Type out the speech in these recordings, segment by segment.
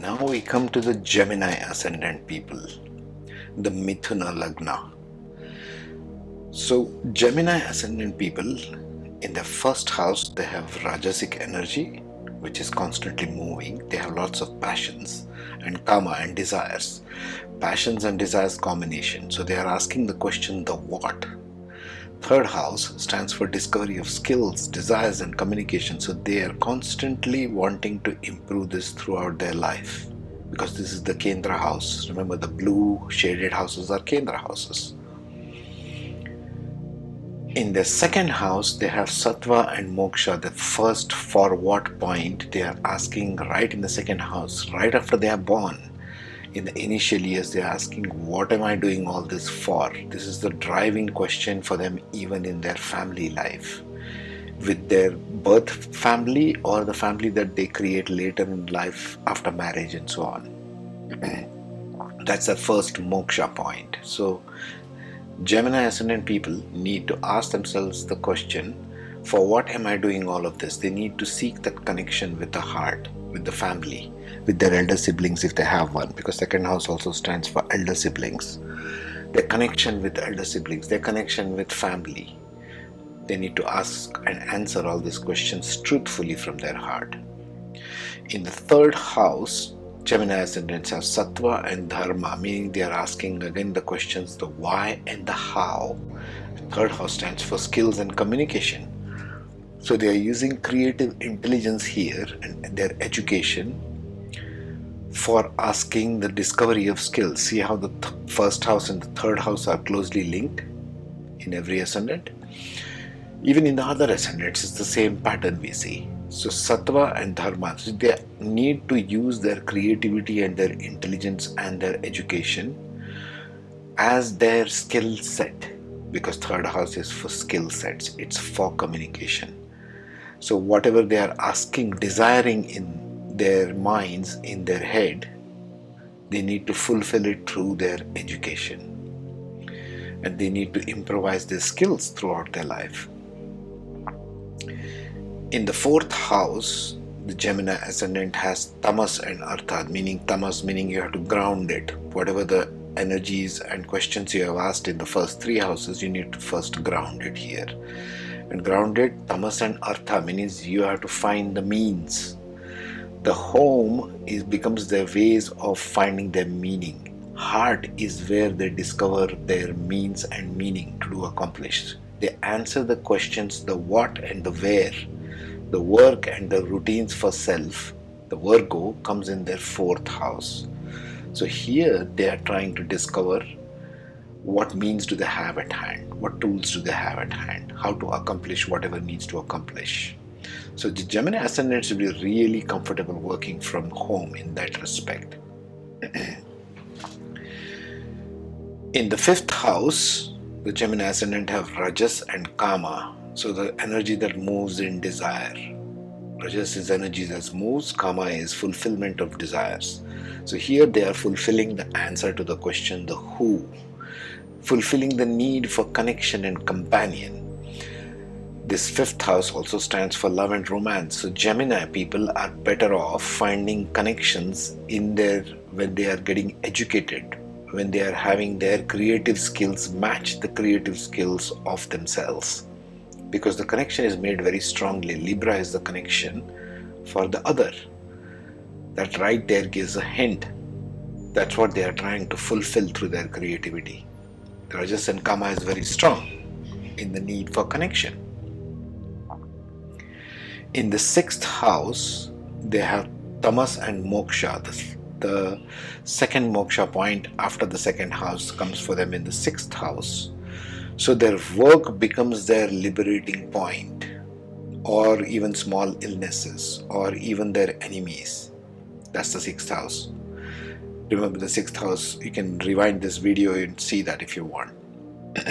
Now we come to the Gemini ascendant people, the Mithuna Lagna. So, Gemini ascendant people in their first house, they have Rajasic energy, which is constantly moving. They have lots of passions and karma and desires. Passions and desires combination. So, they are asking the question, the what? Third house stands for discovery of skills, desires, and communication. So they are constantly wanting to improve this throughout their life because this is the Kendra house. Remember, the blue shaded houses are Kendra houses. In the second house, they have Sattva and Moksha. The first for what point they are asking right in the second house, right after they are born in the initial years they're asking what am i doing all this for? This is the driving question for them even in their family life. With their birth family or the family that they create later in life after marriage and so on. That's the first moksha point. So gemini ascendant people need to ask themselves the question for what am i doing all of this they need to seek that connection with the heart with the family with their elder siblings if they have one, because second house also stands for elder siblings. Their connection with elder siblings, their connection with family. They need to ask and answer all these questions truthfully from their heart. In the third house, Gemini ascendants have sattva and dharma, meaning they are asking again the questions the why and the how. third house stands for skills and communication. So they are using creative intelligence here and their education for asking the discovery of skills. See how the th- first house and the third house are closely linked in every ascendant. Even in the other ascendants, it's the same pattern we see. So, sattva and dharma, so they need to use their creativity and their intelligence and their education as their skill set because third house is for skill sets, it's for communication. So, whatever they are asking, desiring in their minds, in their head, they need to fulfill it through their education. And they need to improvise their skills throughout their life. In the fourth house, the Gemini ascendant has tamas and artha, meaning tamas meaning you have to ground it. Whatever the energies and questions you have asked in the first three houses, you need to first ground it here. And grounded tamas and artha means you have to find the means. The home is becomes their ways of finding their meaning. Heart is where they discover their means and meaning to do accomplish. They answer the questions the what and the where. The work and the routines for self. The virgo comes in their fourth house. So here they are trying to discover what means do they have at hand what tools do they have at hand how to accomplish whatever needs to accomplish so the Gemini ascendants will be really comfortable working from home in that respect. in the fifth house, the Gemini ascendant have Rajas and Kama. So the energy that moves in desire. Rajas is energy that moves, Kama is fulfillment of desires. So here they are fulfilling the answer to the question, the who, fulfilling the need for connection and companion this fifth house also stands for love and romance. So Gemini people are better off finding connections in their when they are getting educated, when they are having their creative skills match the creative skills of themselves. Because the connection is made very strongly. Libra is the connection for the other. That right there gives a hint. That's what they are trying to fulfill through their creativity. Rajas and Kama is very strong in the need for connection in the sixth house, they have tamas and moksha. The, the second moksha point after the second house comes for them in the sixth house. So their work becomes their liberating point, or even small illnesses, or even their enemies. That's the sixth house. Remember the sixth house, you can rewind this video and see that if you want.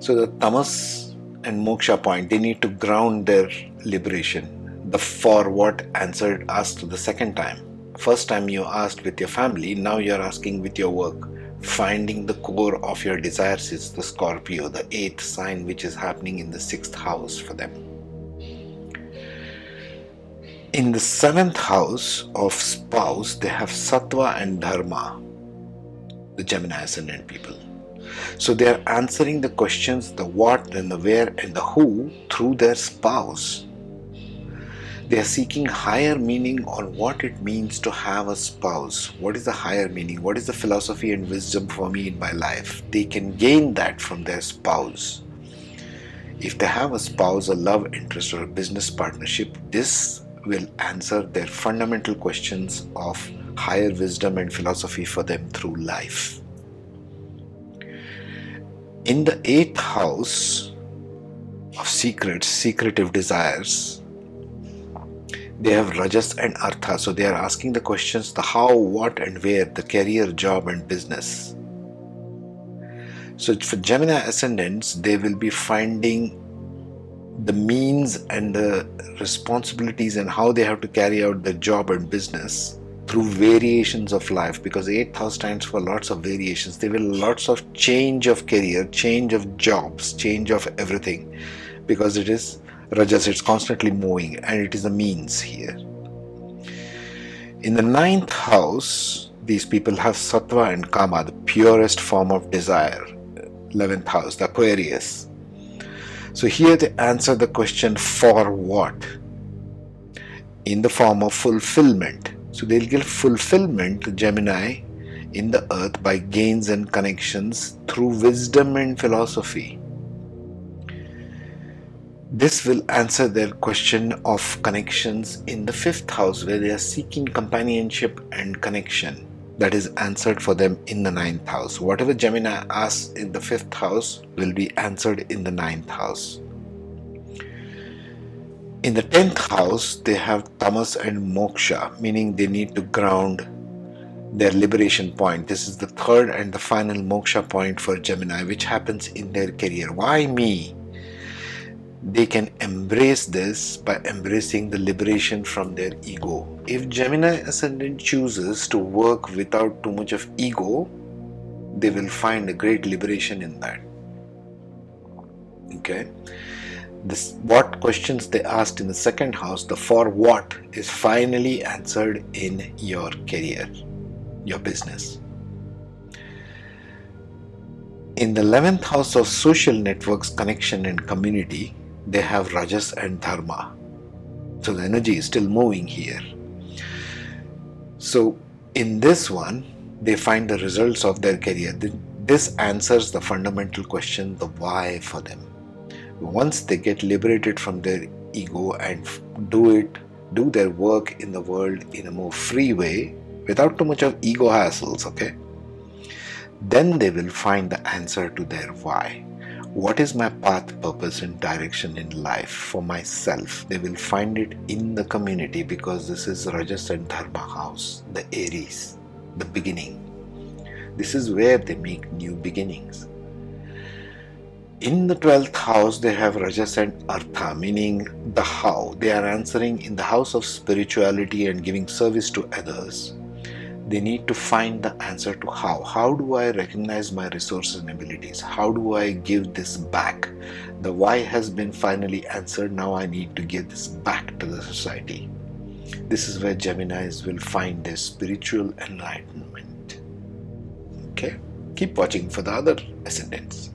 so the tamas and moksha point, they need to ground their liberation. The for what answered to the second time. First time you asked with your family, now you're asking with your work. Finding the core of your desires is the Scorpio, the eighth sign which is happening in the sixth house for them. In the seventh house of spouse, they have Sattva and Dharma, the Gemini ascendant people. So they are answering the questions, the what and the where and the who through their spouse. They are seeking higher meaning on what it means to have a spouse. What is the higher meaning? What is the philosophy and wisdom for me in my life? They can gain that from their spouse. If they have a spouse, a love interest, or a business partnership, this will answer their fundamental questions of higher wisdom and philosophy for them through life. In the eighth house of secrets, secretive desires, they have Rajas and Artha. So they are asking the questions the how, what, and where, the career, job, and business. So for Gemini ascendants, they will be finding the means and the responsibilities and how they have to carry out their job and business through variations of life because 8th house stands for lots of variations. There will lots of change of career change of jobs change of everything because it is rajas it's constantly moving and it is a means here. In the ninth house these people have sattva and kama the purest form of desire. 11th house the aquarius so here they answer the question for what? In the form of fulfillment. So they'll give fulfillment to Gemini in the earth by gains and connections through wisdom and philosophy. This will answer their question of connections in the fifth house where they are seeking companionship and connection that is answered for them in the ninth house. Whatever Gemini asks in the fifth house will be answered in the ninth house. In the tenth house, they have tamas and moksha, meaning they need to ground their liberation point. This is the third and the final moksha point for Gemini, which happens in their career. Why me? They can embrace this by embracing the liberation from their ego. If Gemini ascendant chooses to work without too much of ego, they will find a great liberation in that. Okay. This what questions they asked in the second house, the for what is finally answered in your career, your business. In the 11th house of social networks, connection, and community, they have Rajas and Dharma. So the energy is still moving here. So in this one, they find the results of their career. This answers the fundamental question, the why for them. Once they get liberated from their ego and do it, do their work in the world in a more free way, without too much of ego hassles, okay? Then they will find the answer to their why what is my path, purpose, and direction in life for myself? They will find it in the community because this is Rajas and Dharma house, the Aries, the beginning. This is where they make new beginnings. In the 12th house, they have Rajas and Artha, meaning the how. They are answering in the house of spirituality and giving service to others they need to find the answer to how. How do I recognize my resources and abilities? How do I give this back? The why has been finally answered. Now I need to give this back to the society. This is where Geminis will find their spiritual enlightenment. Okay? Keep watching for the other ascendants.